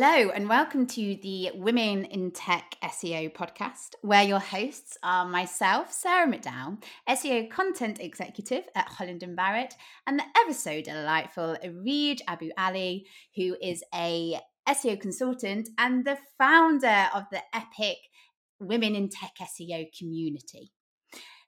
Hello, and welcome to the Women in Tech SEO podcast, where your hosts are myself, Sarah McDowell, SEO content executive at Holland and Barrett, and the ever so delightful Areej AbuAli, who is a SEO consultant and the founder of the epic Women in Tech SEO community.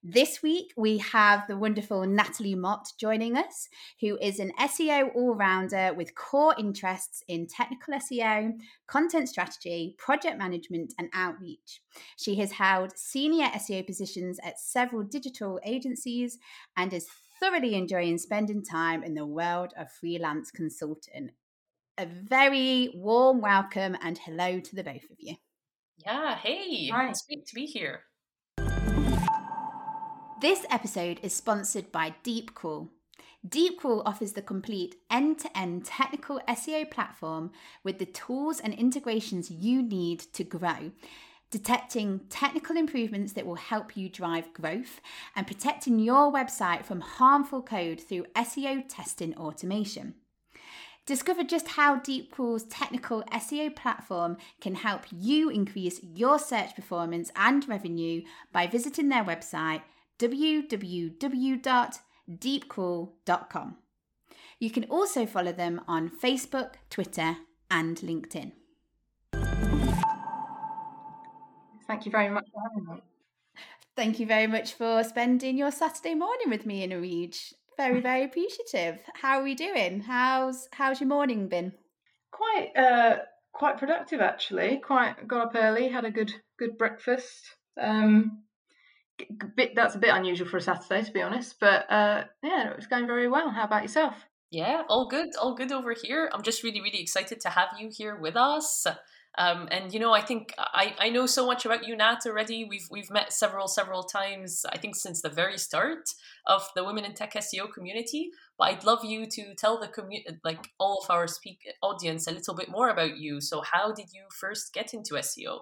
This week, we have the wonderful Natalie Mott joining us, who is an SEO all rounder with core interests in technical SEO, content strategy, project management, and outreach. She has held senior SEO positions at several digital agencies and is thoroughly enjoying spending time in the world of freelance consulting. A very warm welcome and hello to the both of you. Yeah, hey, Hi. it's great to be here. This episode is sponsored by Deepcrawl. Deepcrawl offers the complete end to end technical SEO platform with the tools and integrations you need to grow, detecting technical improvements that will help you drive growth, and protecting your website from harmful code through SEO testing automation. Discover just how Deepcrawl's technical SEO platform can help you increase your search performance and revenue by visiting their website www.deepcrawl.com. You can also follow them on Facebook, Twitter, and LinkedIn. Thank you very much for having me. Thank you very much for spending your Saturday morning with me in Areej. Very, very appreciative. How are we doing? How's how's your morning been? Quite uh quite productive actually. Quite got up early, had a good good breakfast. Um bit that's a bit unusual for a Saturday, to be honest. But uh, yeah, it's going very well. How about yourself? Yeah, all good, all good over here. I'm just really, really excited to have you here with us. Um, and you know, I think I, I know so much about you, Nat, already. We've we've met several several times. I think since the very start of the Women in Tech SEO community. But I'd love you to tell the community, like all of our speak audience, a little bit more about you. So, how did you first get into SEO?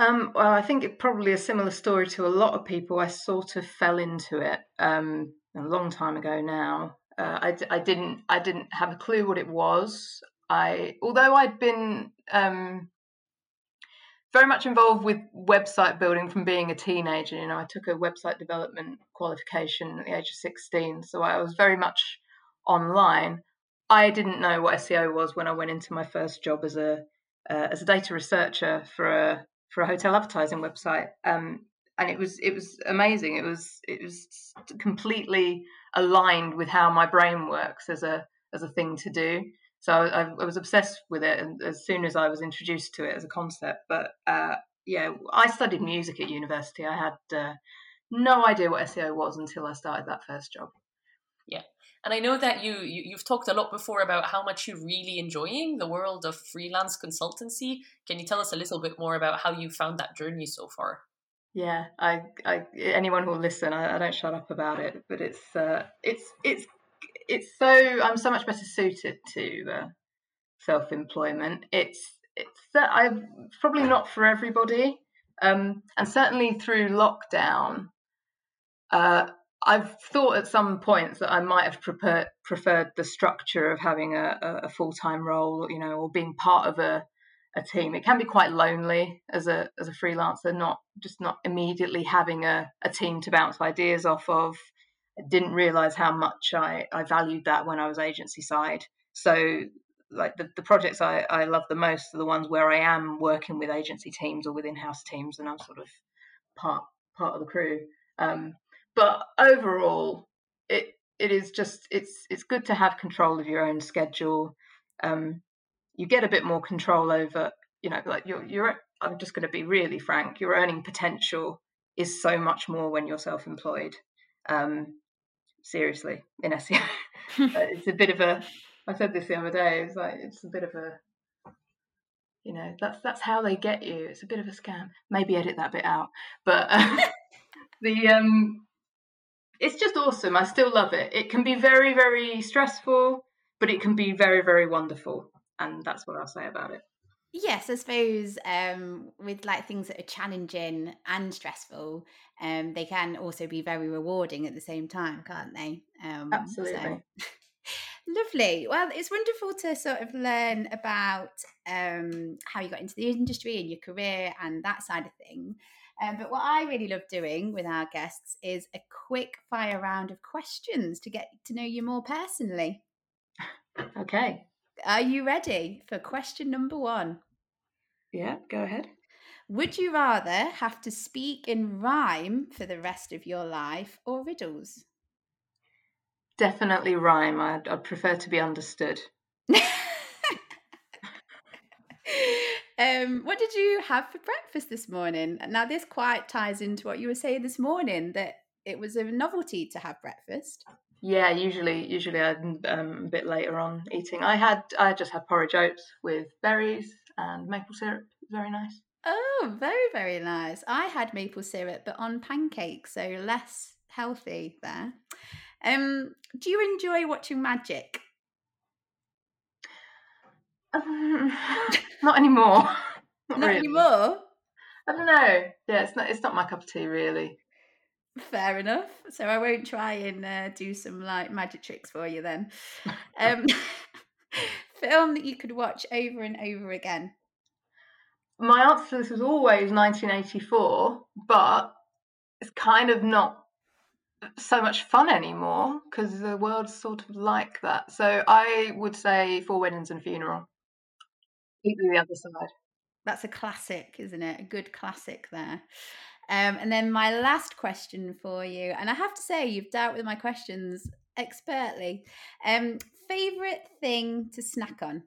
Um, well, I think it probably a similar story to a lot of people. I sort of fell into it um, a long time ago now. Uh, I, I, didn't I didn't have a clue what it was. I although I'd been um, very much involved with website building from being a teenager. You know, I took a website development qualification at the age of sixteen, so I was very much online. I didn't know what SEO was when I went into my first job as a uh, as a data researcher for a for a hotel advertising website. Um, and it was it was amazing. It was it was completely aligned with how my brain works as a as a thing to do. So I, I was obsessed with it, and as soon as I was introduced to it as a concept. But uh, yeah, I studied music at university. I had uh, no idea what SEO was until I started that first job. Yeah, and I know that you, you have talked a lot before about how much you're really enjoying the world of freelance consultancy. Can you tell us a little bit more about how you found that journey so far? Yeah, I, I anyone who will listen, I, I don't shut up about it, but it's uh, it's it's it's so I'm so much better suited to uh, self-employment. It's it's that I probably not for everybody, um, and certainly through lockdown, uh, I've thought at some points that I might have preferred the structure of having a, a full time role, you know, or being part of a, a team. It can be quite lonely as a as a freelancer, not just not immediately having a, a team to bounce ideas off of. I didn't realize how much I, I valued that when I was agency side. So like the, the projects I, I love the most are the ones where I am working with agency teams or with in-house teams and I'm sort of part part of the crew. Um, but overall, it it is just it's it's good to have control of your own schedule. Um, you get a bit more control over, you know, like you're you're. I'm just going to be really frank. Your earning potential is so much more when you're self-employed. Um, seriously, in SEO, it's a bit of a. I said this the other day. It's like it's a bit of a you know that's that's how they get you it's a bit of a scam maybe edit that bit out but uh, the um it's just awesome. I still love it. It can be very, very stressful, but it can be very, very wonderful. And that's what I'll say about it. Yes, I suppose um, with like things that are challenging and stressful, um, they can also be very rewarding at the same time, can't they? Um, Absolutely. So. Lovely. Well, it's wonderful to sort of learn about um, how you got into the industry and your career and that side of things. Um, but what I really love doing with our guests is a quick fire round of questions to get to know you more personally. Okay. Are you ready for question number one? Yeah, go ahead. Would you rather have to speak in rhyme for the rest of your life or riddles? Definitely rhyme. I'd, I'd prefer to be understood. Um, what did you have for breakfast this morning? Now, this quite ties into what you were saying this morning that it was a novelty to have breakfast. Yeah, usually, usually I'm um, a bit later on eating. I had, I just had porridge oats with berries and maple syrup. Very nice. Oh, very, very nice. I had maple syrup, but on pancakes, so less healthy there. Um, do you enjoy watching magic? Um, not anymore. Not, not really. anymore. I don't know. Yeah, it's not. It's not my cup of tea, really. Fair enough. So I won't try and uh, do some like magic tricks for you then. Um, film that you could watch over and over again. My answer to this was always 1984, but it's kind of not so much fun anymore because the world's sort of like that. So I would say Four Weddings and a Funeral. Completely the other side. That's a classic, isn't it? A good classic there. Um, and then my last question for you, and I have to say, you've dealt with my questions expertly. Um, favorite thing to snack on?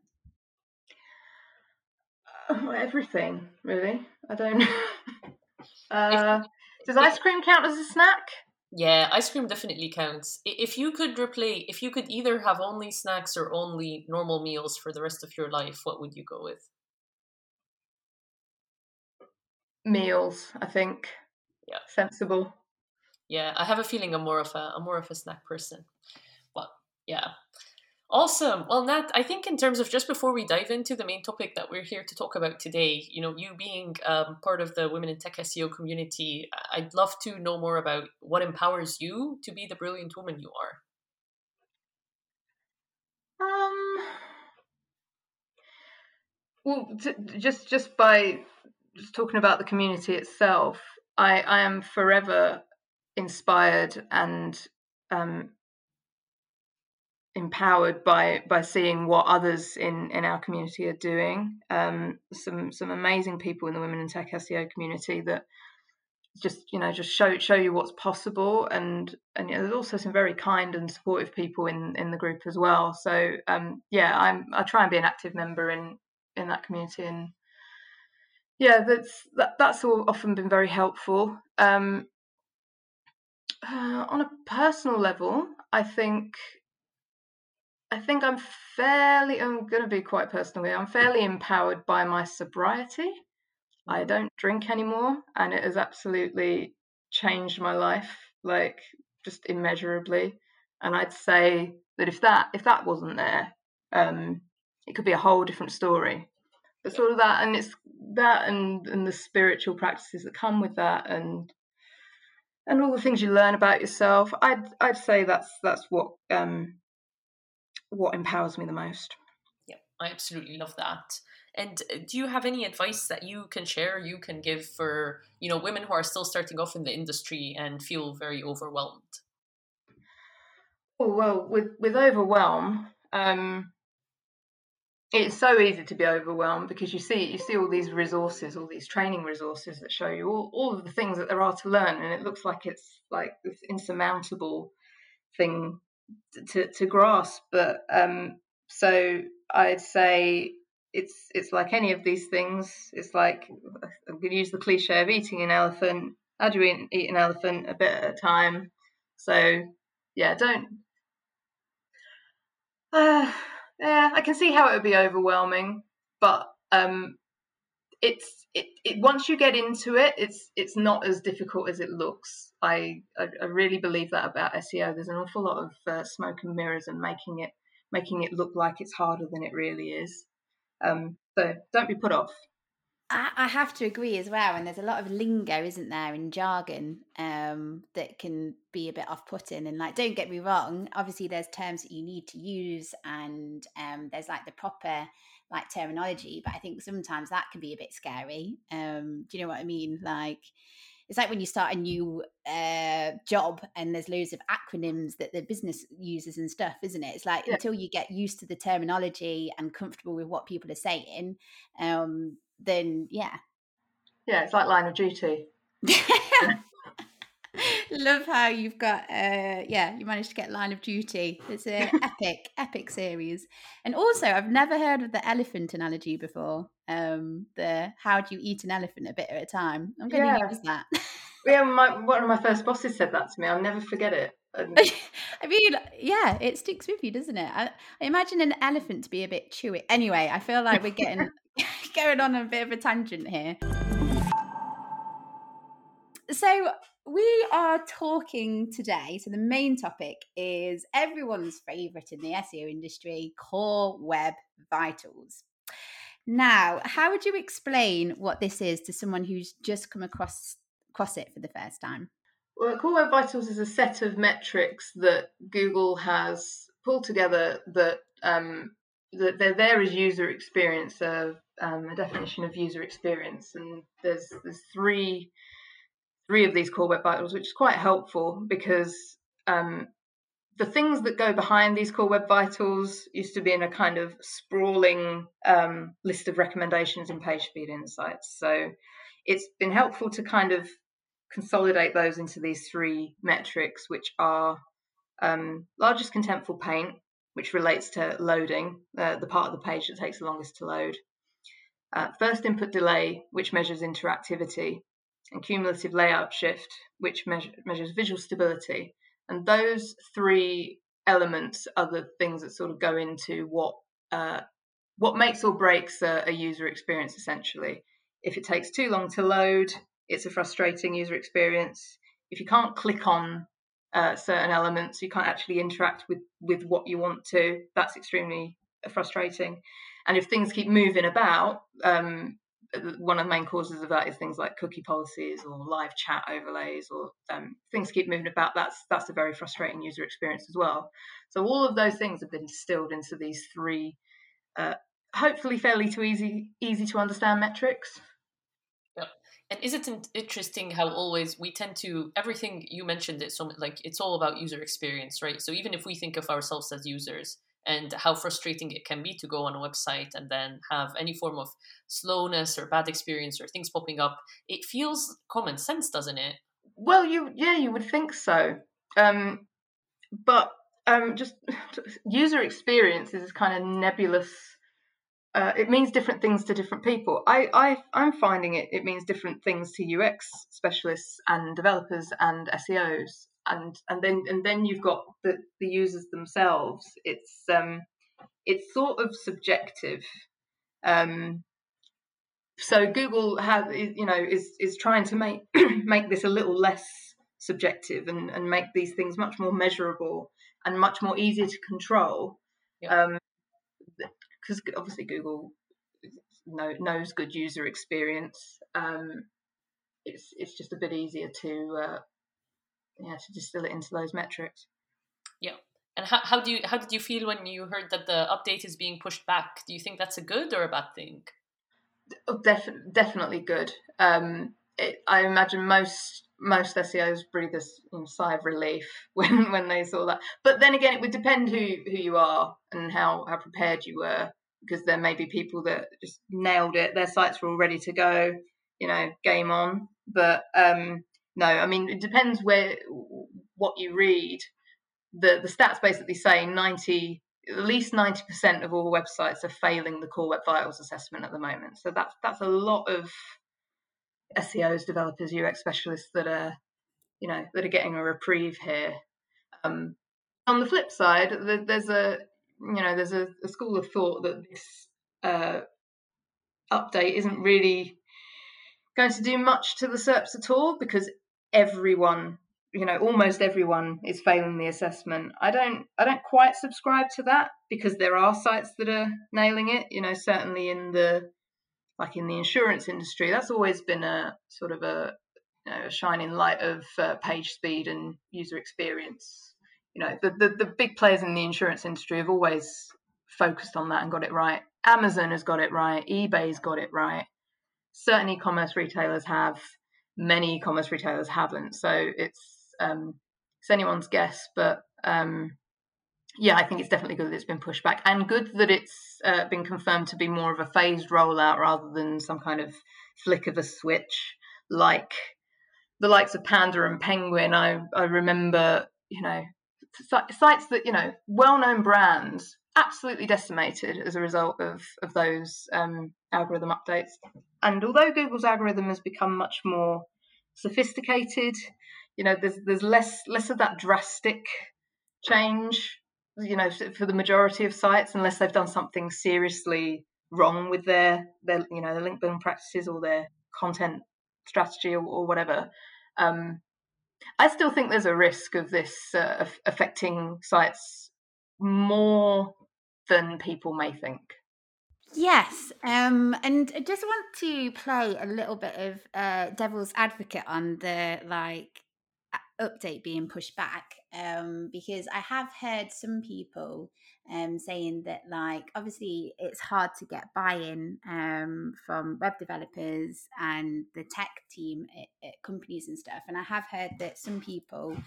Uh, everything, really. I don't. uh, does ice cream count as a snack? Yeah, ice cream definitely counts. If you could replace, if you could either have only snacks or only normal meals for the rest of your life, what would you go with? Meals, I think. Yeah. Sensible. Yeah, I have a feeling I'm more of a I'm more of a snack person. But yeah. Awesome. Well, Nat, I think in terms of just before we dive into the main topic that we're here to talk about today, you know, you being um, part of the Women in Tech SEO community, I'd love to know more about what empowers you to be the brilliant woman you are. Um. Well, t- just just by just talking about the community itself, I I am forever inspired and um, empowered by by seeing what others in in our community are doing. Um, some some amazing people in the Women in Tech SEO community that just you know just show show you what's possible and and you know, there's also some very kind and supportive people in in the group as well so um yeah i'm i try and be an active member in in that community and yeah that's that, that's all often been very helpful um uh, on a personal level i think I think I'm fairly, I'm going to be quite personal here. I'm fairly empowered by my sobriety. I mm-hmm. don't drink anymore, and it has absolutely changed my life, like just immeasurably. And I'd say that if that if that wasn't there, um, it could be a whole different story. But sort of that, and it's that, and and the spiritual practices that come with that, and and all the things you learn about yourself. I'd I'd say that's that's what um, what empowers me the most. Yeah, I absolutely love that. And uh, do you have any advice that you can share, you can give for, you know, women who are still starting off in the industry and feel very overwhelmed? Oh, well, with, with overwhelm, um, it's so easy to be overwhelmed because you see you see all these resources, all these training resources that show you all, all of the things that there are to learn, and it looks like it's like this insurmountable thing to, to grasp. But um, so I'd say it's it's like any of these things. It's like I'm going to use the cliche of eating an elephant. How do we eat an elephant a bit at a time? So yeah, don't. Uh, yeah, I can see how it would be overwhelming, but um, it's it, it once you get into it, it's it's not as difficult as it looks. I I, I really believe that about SEO. There's an awful lot of uh, smoke and mirrors and making it making it look like it's harder than it really is. Um, so don't be put off. I, I have to agree as well. And there's a lot of lingo, isn't there, in jargon um, that can be a bit off putting. And like, don't get me wrong, obviously, there's terms that you need to use, and um, there's like the proper like terminology, but I think sometimes that can be a bit scary. Um, do you know what I mean? Like, it's like when you start a new uh, job and there's loads of acronyms that the business uses and stuff, isn't it? It's like yeah. until you get used to the terminology and comfortable with what people are saying, um, then yeah. Yeah, it's like line of duty. Love how you've got uh yeah, you managed to get line of duty. It's an epic, epic series. And also I've never heard of the elephant analogy before. Um the how do you eat an elephant a bit at a time. I'm gonna yeah. use that. yeah, my one of my first bosses said that to me. I'll never forget it. And... I mean, yeah, it sticks with you, doesn't it? I, I imagine an elephant to be a bit chewy. Anyway, I feel like we're getting going on a bit of a tangent here. So, we are talking today. So, the main topic is everyone's favorite in the SEO industry core web vitals. Now, how would you explain what this is to someone who's just come across across it for the first time? Well, Core Web Vitals is a set of metrics that Google has pulled together that um, that they're there as user experience, uh, um, a definition of user experience, and there's there's three three of these core web vitals, which is quite helpful because um, the things that go behind these core web vitals used to be in a kind of sprawling um, list of recommendations in PageSpeed Insights. So it's been helpful to kind of consolidate those into these three metrics, which are um, largest contentful paint, which relates to loading, uh, the part of the page that takes the longest to load. Uh, first input delay, which measures interactivity, and cumulative layout shift, which measure, measures visual stability. And those three elements are the things that sort of go into what uh, what makes or breaks a, a, user experience essentially. If it takes too long to load, it's a frustrating user experience. If you can't click on uh, certain elements, you can't actually interact with with what you want to. That's extremely frustrating. And if things keep moving about, um, one of the main causes of that is things like cookie policies or live chat overlays or um, things keep moving about that's that's a very frustrating user experience as well so all of those things have been distilled into these three uh, hopefully fairly to easy easy to understand metrics and is it interesting how always we tend to everything you mentioned it so like it's all about user experience right so even if we think of ourselves as users and how frustrating it can be to go on a website and then have any form of slowness or bad experience or things popping up. It feels common sense, doesn't it? Well, you yeah, you would think so. Um, but um, just user experience is kind of nebulous. Uh, it means different things to different people. I, I I'm finding it. It means different things to UX specialists and developers and SEOs and and then and then you've got the the users themselves it's um it's sort of subjective um so google has you know is is trying to make make this a little less subjective and and make these things much more measurable and much more easier to control yeah. um because obviously google know, knows good user experience um it's it's just a bit easier to uh, yeah to distill it into those metrics. Yeah. And how, how do you how did you feel when you heard that the update is being pushed back? Do you think that's a good or a bad thing? Oh, def- definitely good. Um, it, I imagine most most SEOs breathe a sigh of relief when when they saw that. But then again, it would depend who who you are and how how prepared you were, because there may be people that just nailed it. Their sites were all ready to go. You know, game on. But um, no, I mean it depends where what you read. The the stats basically say ninety at least ninety percent of all websites are failing the core web vitals assessment at the moment. So that's that's a lot of SEOs, developers, UX specialists that are you know that are getting a reprieve here. Um, on the flip side, there's a you know there's a, a school of thought that this uh, update isn't really going to do much to the SERPs at all because everyone you know almost everyone is failing the assessment i don't i don't quite subscribe to that because there are sites that are nailing it you know certainly in the like in the insurance industry, that's always been a sort of a, you know, shining light of uh, page speed and user experience. You know, the, the the big players in the insurance industry have always focused on that and got it right. Amazon has got it right. eBay's got it right. Certain e-commerce retailers have. Many e-commerce retailers haven't. So it's um, it's anyone's guess, but um, yeah, I think it's definitely good that it's been pushed back, and good that it's uh, been confirmed to be more of a phased rollout rather than some kind of flick of a switch, like the likes of Panda and Penguin. I I remember, you know, sites that you know, well-known brands absolutely decimated as a result of of those um, algorithm updates. And although Google's algorithm has become much more sophisticated, you know, there's there's less less of that drastic change you know, for the majority of sites, unless they've done something seriously wrong with their, their you know, their link building practices or their content strategy or, or whatever. Um, I still think there's a risk of this uh, affecting sites more than people may think. Yes, um, and I just want to play a little bit of uh, devil's advocate on the like update being pushed back um, because I have heard some people um, saying that, like, obviously it's hard to get buy in um, from web developers and the tech team at, at, companies and stuff. And I have heard that some people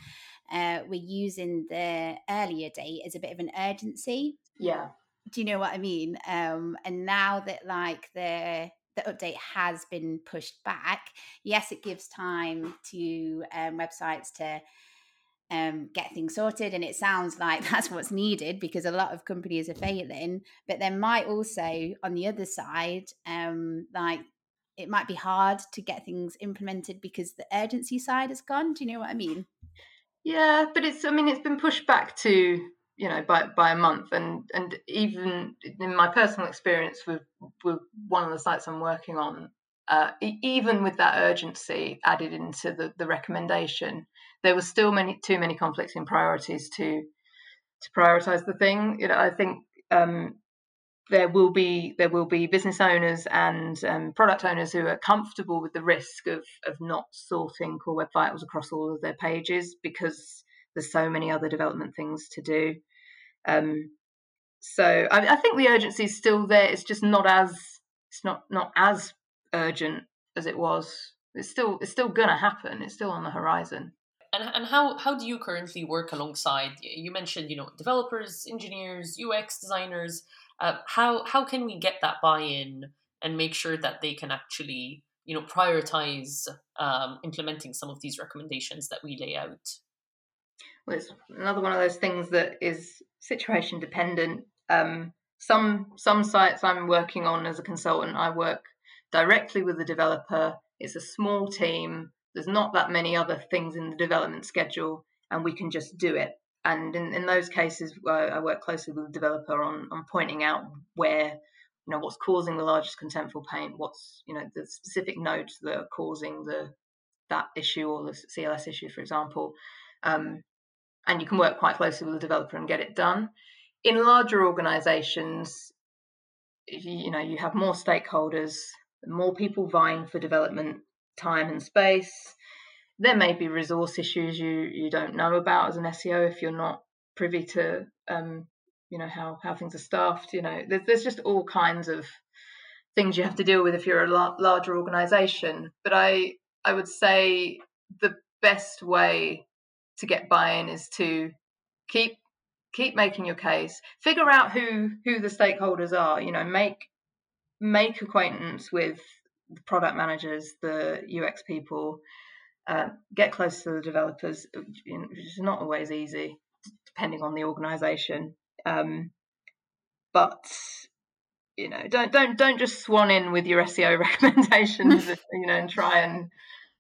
uh, were using the earlier date as a bit of an urgency. Yeah. Do you know what I mean? Um, and now that, like, the the update has been pushed back. Yes, it gives time to um, websites to um, get things sorted, and it sounds like that's what's needed because a lot of companies are failing. But there might also, on the other side, um, like it might be hard to get things implemented because the urgency side has gone. Do you know what I mean? Yeah, but it's I mean it's been pushed back to you know by by a month and and even in my personal experience with with one of the sites i'm working on uh, even with that urgency added into the, the recommendation there were still many too many conflicting priorities to to prioritize the thing you know i think um, there will be there will be business owners and um, product owners who are comfortable with the risk of of not sorting core web vitals across all of their pages because there's so many other development things to do. Um, so I, I think the urgency is still there. It's just not as it's not not as urgent as it was. It's still it's still gonna happen. It's still on the horizon. And, and how, how do you currently work alongside? You mentioned you know developers, engineers, UX designers. Uh, how how can we get that buy-in and make sure that they can actually you know prioritize um, implementing some of these recommendations that we lay out? well, it's another one of those things that is situation dependent. Um, some some sites I'm working on as a consultant, I work directly with the developer. It's a small team. There's not that many other things in the development schedule, and we can just do it. And in, in those cases, I work closely with the developer on, on pointing out where you know what's causing the largest contentful paint, what's you know the specific nodes that are causing the that issue or the CLS issue, for example. Um, and you can work quite closely with the developer and get it done. In larger organizations, you know, you have more stakeholders, more people vying for development time and space. There may be resource issues you you don't know about as an SEO if you're not privy to um, you know how how things are staffed. You know, there's, there's just all kinds of things you have to deal with if you're a la- larger organization. But I I would say the best way to get buy-in is to keep keep making your case figure out who who the stakeholders are you know make make acquaintance with the product managers the ux people uh, get close to the developers which is not always easy depending on the organization um, but you know don't don't don't just swan in with your seo recommendations you know and try and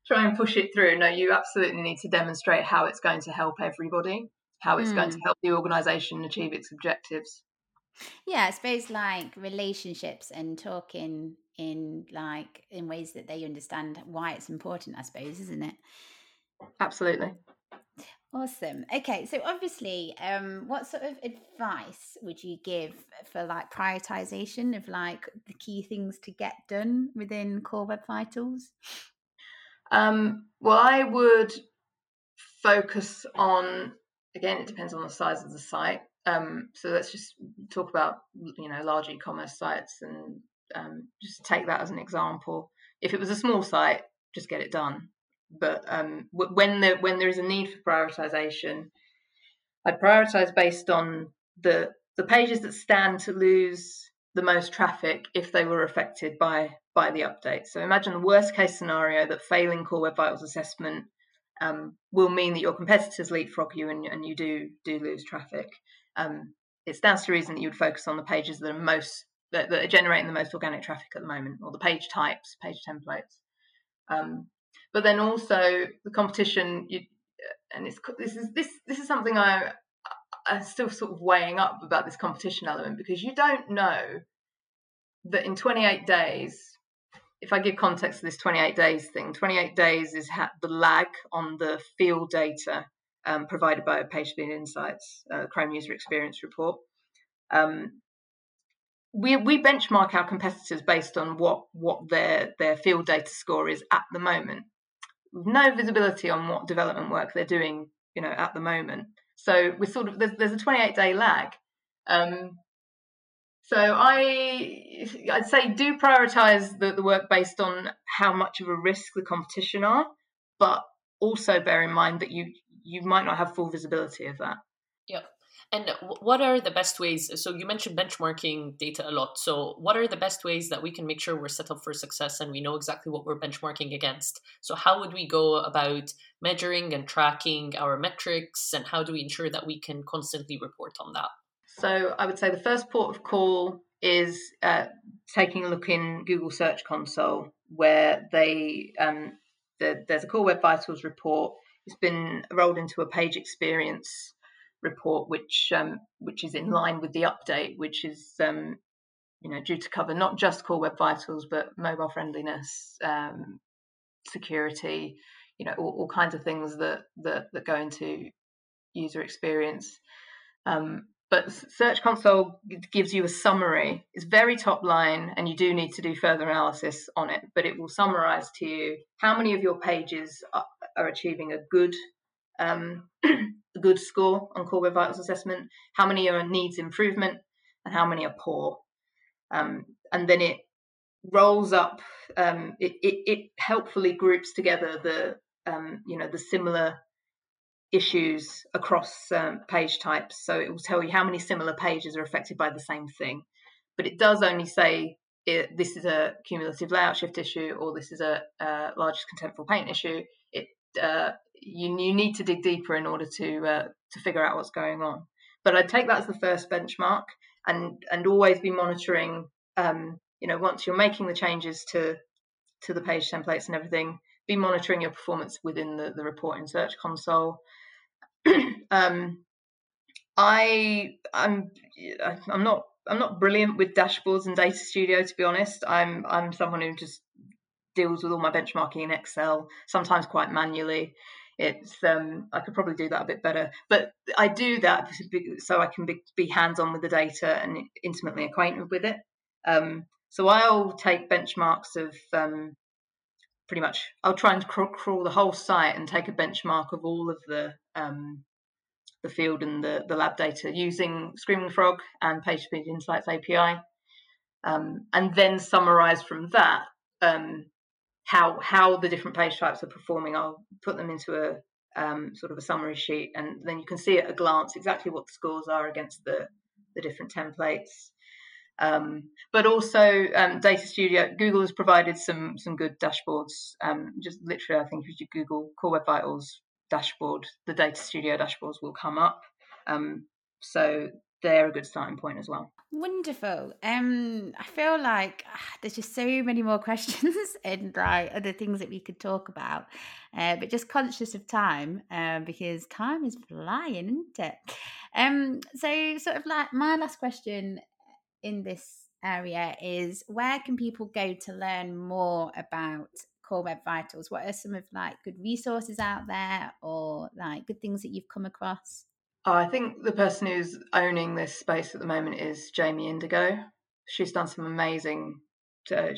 try and push it through. No, you absolutely need to demonstrate how it's going to help everybody, how it's mm. going to hmm. help the organization achieve its objectives. Yeah, I suppose like relationships and talking in like in ways that they understand why it's important, I suppose, isn't it? Absolutely. Awesome. Okay, so obviously, um, what sort of advice would you give for like prioritization of like the key things to get done within Core Web Vitals? Um, well, I would focus on again. It depends on the size of the site. Um, so let's just talk about you know large e-commerce sites and um, just take that as an example. If it was a small site, just get it done but um, when there when there is a need for prioritization, I'd prioritize based on the the pages that stand to lose the most traffic if they were affected by by the update. So imagine the worst case scenario that failing Core Web Vitals assessment um, will mean that your competitors leapfrog you and, and you do do lose traffic. Um, it stands to reason that you would focus on the pages that are most that, that, are generating the most organic traffic at the moment, or the page types, page templates. Um, but then also the competition you, and it's this is this this is something I I'm still sort of weighing up about this competition element because you don't know that in 28 days if I give context to this 28 days thing 28 days is ha- the lag on the field data um, provided by PageSpeed Insights uh, Chrome User Experience Report um, we we benchmark our competitors based on what what their their field data score is at the moment no visibility on what development work they're doing, you know, at the moment. So we're sort of there's, there's a 28 day lag. Um, so I I'd say do prioritize the, the work based on how much of a risk the competition are, but also bear in mind that you you might not have full visibility of that. Yep. And what are the best ways? So you mentioned benchmarking data a lot. So what are the best ways that we can make sure we're set up for success and we know exactly what we're benchmarking against? So how would we go about measuring and tracking our metrics and how do we ensure that we can constantly report on that? So I would say the first port of call is uh, taking a look in Google Search Console where they um, the, there's a Core Web Vitals report. It's been rolled into a page experience report, which um, which is in line with the update, which is um, you know due to cover not just core web vitals but mobile friendliness, um, security, you know all, all, kinds of things that, that that go into user experience. Um, but Search Console gives you a summary. It's very top line, and you do need to do further analysis on it. But it will summarize to you how many of your pages are, are achieving a good um, a good score on Core Web Vitals assessment, how many are needs improvement, and how many are poor. Um, and then it rolls up. Um, it, it, it, helpfully groups together the um, you know the similar issues across um, page types. So it will tell you how many similar pages are affected by the same thing. But it does only say it, this is a cumulative layout shift issue or this is a, a largest contentful paint issue. It uh, you, you need to dig deeper in order to uh, to figure out what's going on. But I'd take that as the first benchmark, and and always be monitoring. Um, you know, once you're making the changes to to the page templates and everything, be monitoring your performance within the the report in Search Console. um, I I'm I'm not I'm not brilliant with dashboards and data studio to be honest. I'm I'm someone who just deals with all my benchmarking in Excel, sometimes quite manually it's um, I could probably do that a bit better. But I do that so I can be, be hands on with the data and intimately acquainted with it. Um, so I'll take benchmarks of um, pretty much. I'll try and crawl, crawl, the whole site and take a benchmark of all of the um, the field and the, the lab data using Screaming Frog and PageSpeed Insights API, um, and then summarize from that um, how how the different page types are performing. I'll put them into a um, sort of a summary sheet, and then you can see at a glance exactly what the scores are against the the different templates. Um, but also um, Data Studio, Google has provided some some good dashboards. Um, just literally, I think if you Google Core Web Vitals dashboard, the Data Studio dashboards will come up. Um, so they're a good starting point as well. Wonderful. Um, I feel like ah, there's just so many more questions and like other things that we could talk about, uh, but just conscious of time um, because time is flying, isn't it? Um, so sort of like my last question in this area is where can people go to learn more about Core Web Vitals? What are some of like good resources out there or like good things that you've come across? Oh, I think the person who's owning this space at the moment is Jamie Indigo. She's done some amazing, uh,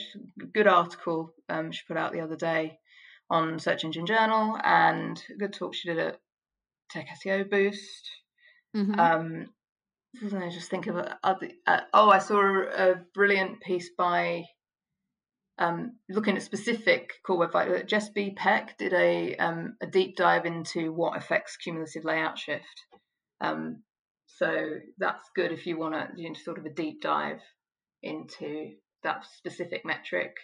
good article um, she put out the other day on Search Engine Journal and a good talk she did at Tech SEO Boost. Mhm. Um, I just think of other. Uh, oh, I saw a, a brilliant piece by um, looking at specific core web vitals. Jess B. Peck did a um, a deep dive into what affects cumulative layout shift. Um, so that's good if you want to do sort of a deep dive into that specific metric.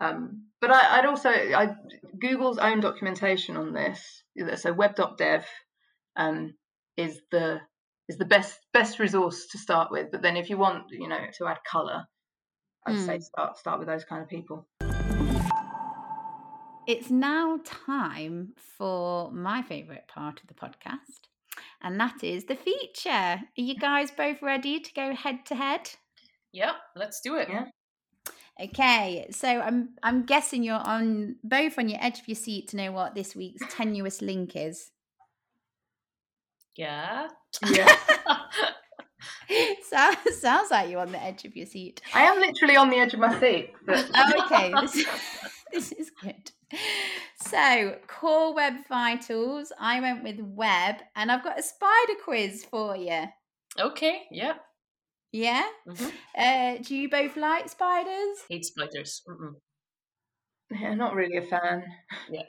Um, but I, I'd also I, Google's own documentation on this. So web.dev um, is the is the best best resource to start with. But then if you want, you know, to add color, I'd say Mm. start start with those kind of people. It's now time for my favourite part of the podcast, and that is the feature. Are you guys both ready to go head to head? Yep, let's do it. Yeah. Okay, so I'm I'm guessing you're on both on your edge of your seat to know what this week's tenuous link is. Yeah. Yeah, sounds sounds like you're on the edge of your seat. I am literally on the edge of my seat. But Oh, okay, this, this is good. So, core web vitals. I went with web, and I've got a spider quiz for you. okay. Yeah. Yeah. hmm Uh, do you both like spiders? Hate spiders. Mm-mm. yeah, not really a fan. Yeah,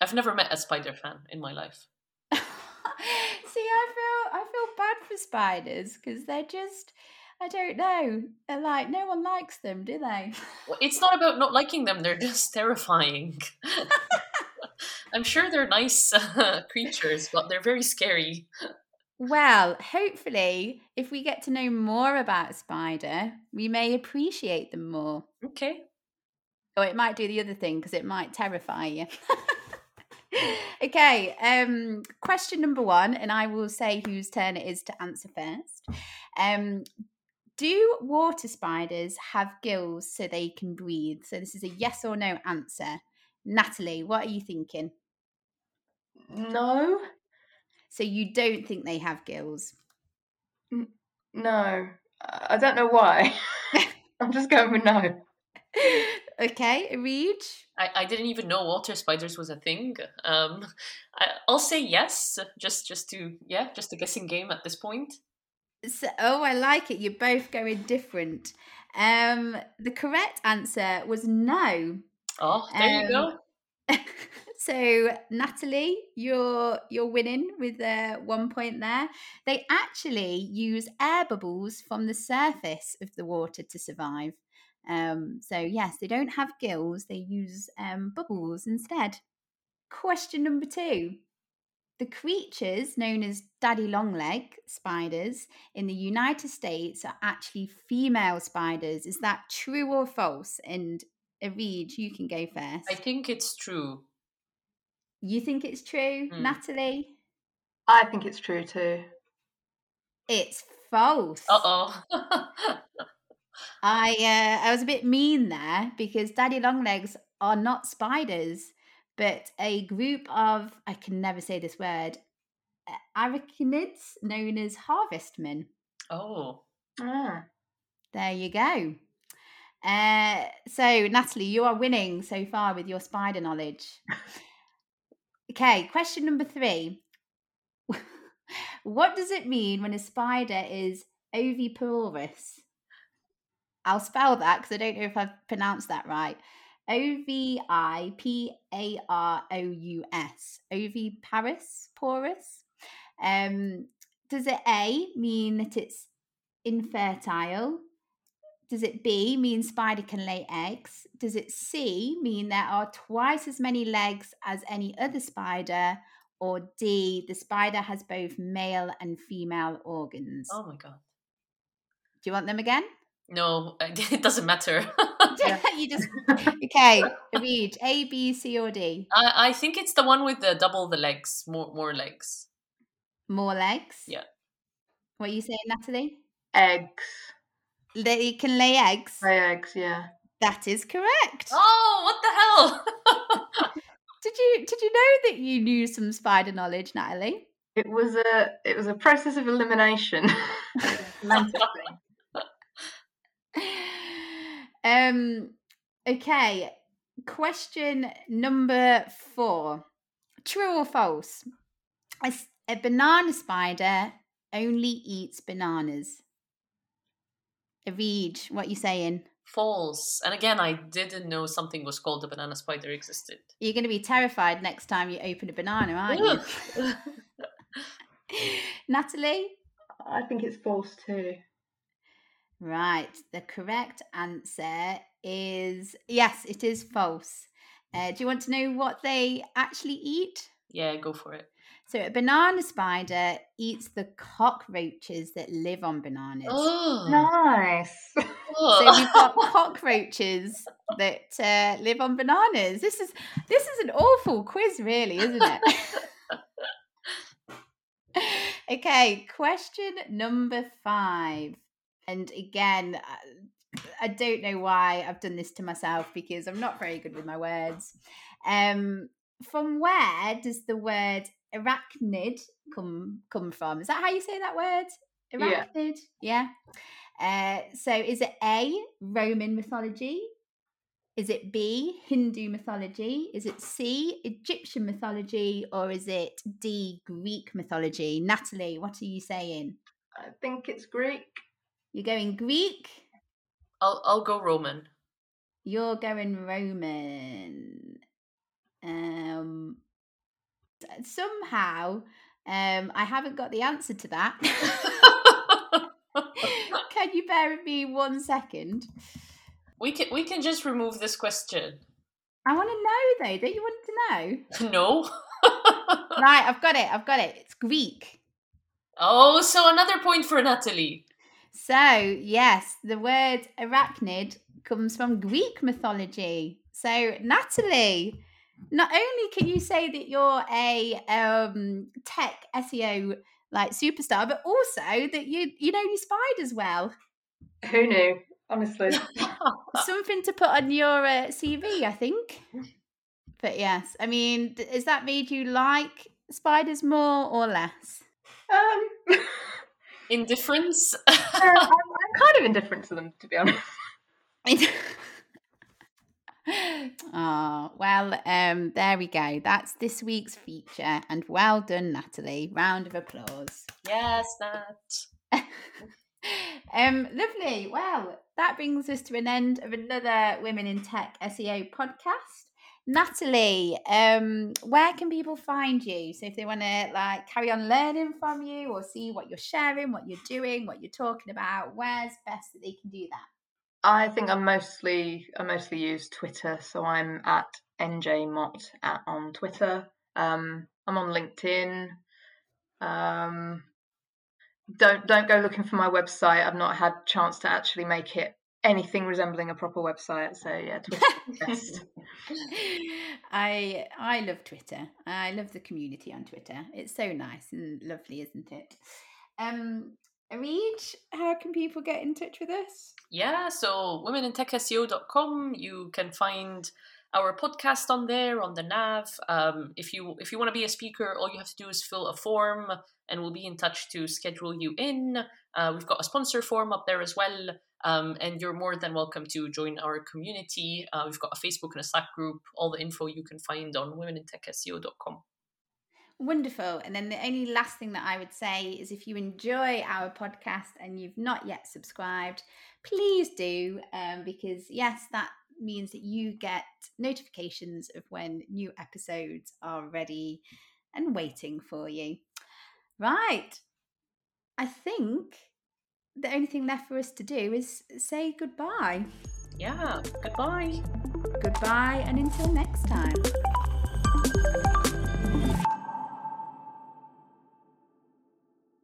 I've never met a spider fan in my life. See, I feel I feel bad for spiders because they're just I don't know. They're like no one likes them, do they? Well, It's not about not liking them; they're just terrifying. I'm sure they're nice uh, creatures, but they're very scary. Well, hopefully, if we get to know more about a spider, we may appreciate them more. Okay. Or it might do the other thing because it might terrify you. okay, um, question number one, and I will say whose turn it is to answer first. Um, do water spiders have gills so they can breathe? So this is a yes or no answer. Natalie, what are you thinking? No, So you don't think they have gills? no, I don't know why. I'm just going with no. okay, Areej. I, I didn't even know water spiders was a thing. Um, I, I'll say yes, just just to yeah, just a guessing game at this point. So, oh, I like it. You're both going different. Um, the correct answer was no. Oh, there you go. so Natalie, you're you're winning with uh, one point there. They actually use air bubbles from the surface of the water to survive. Um, so yes, they don't have gills. They use um, bubbles instead. Question number two. The creatures known as daddy longleg spiders in the United States are actually female spiders. Is that true or false? And Areej, you can go first. I think it's true. You think it's true, Mm. Natalie? I think it's true too. It's false. Uh oh. I uh, I was a bit mean there because daddy longlegs are not spiders, but a group of I can never say this word arachnids known as harvestmen. oh. Ah. There you go. Uh, so Natalie, you are winning so far with your spider knowledge. okay, question number three. what does it mean when a spider is oviparous? I'll spell that because I don't know if I've pronounced that right. O V I P A R O U S. Oviparous, porous. Um, does it A mean that it's infertile? Does it B mean spider can lay eggs? Does it C mean there are twice as many legs as any other spider? Or D, the spider has both male and female organs? Oh my god. Do you want them again? No, it doesn't matter. you just okay. Areej A, B, C, or D. I, I think it's the one with the double the legs, more more legs. More legs. Yeah. What are you saying, Natalie? Eggs. They can lay eggs. Lay eggs, yeah. That is correct. Oh, what the hell? did you did you know that you knew some spider knowledge, Natalie? It was a it was a process of elimination. um okay. Question number four. True or false? A, a banana spider only eats bananas. Areej what you saying? False. And again, I didn't know something was called a banana spider existed. You're going to be terrified next time you open a banana, aren't you? Natalie? I think it's false too. Right. The correct answer is yes, it is false. Uh, do you want to know what they actually eat? Yeah, go for it. So a banana spider eats the cockroaches that live on bananas. Oh, Nice. So we've got cockroaches that uh, live on bananas. This is this is an awful quiz, really, isn't it? okay, question number five. And again, I- don't know why I've done this to myself because I'm not very good with my words. Um, from where does the word arachnid come come from? Is that how you say that word? Yeah. Arachnid. Yeah. Uh, so is it A, Roman mythology? Is it B, Hindu mythology? Is it C, Egyptian mythology? Or is it D, Greek mythology? Natalie, what are you saying? I think it's Greek. You're going Greek? I'll I'll go Roman. You're going Roman. Um, somehow, um, I haven't got the answer to that. Can you bear with me one second? we can we can just remove this question. I want to know though. Don't you want to know? No. right, I've got it. I've got it. It's Greek. oh, so another point for Natalie. So, yes, the word arachnid comes from Greek mythology. So, Natalie, not only can you say that you're a um, tech SEO like superstar, but also that you you know your spiders well. Who knew? Honestly. Something to put on your uh, CV, I think. But yes, I mean, has that made you like spiders more or less? Um, Indifference. I'm, I'm kind of indifferent to them, to be honest. oh well um there we go that's this week's feature and well done natalie round of applause yes, Nat. um lovely well that brings us to an end of another women in tech seo podcast natalie um where can people find you so if they want to like carry on learning from you or see what you're sharing what you're doing what you're talking about where's best that they can do that I think I'm mostly I mostly use Twitter, so I'm at njmott at, on Twitter. Um, I'm on LinkedIn. Um, don't don't go looking for my website. I've not had chance to actually make it anything resembling a proper website. So yeah, Twitter's the best. I I love Twitter. I love the community on Twitter. It's so nice and lovely, isn't it? Um, Areej, how can people get in touch with us? Yeah, so womenintechseo.com. You can find our podcast on there on the nav. Um, if you if you want to be a speaker, all you have to do is fill a form, and we'll be in touch to schedule you in. Uh, we've got a sponsor form up there as well, um, and you're more than welcome to join our community. Uh, we've got a Facebook and a Slack group. All the info you can find on womenintechseo.com. Wonderful. And then the only last thing that I would say is if you enjoy our podcast and you've not yet subscribed, please do, um, because yes, that means that you get notifications of when new episodes are ready and waiting for you. Right. I think the only thing left for us to do is say goodbye. Yeah, goodbye. Goodbye, and until next time.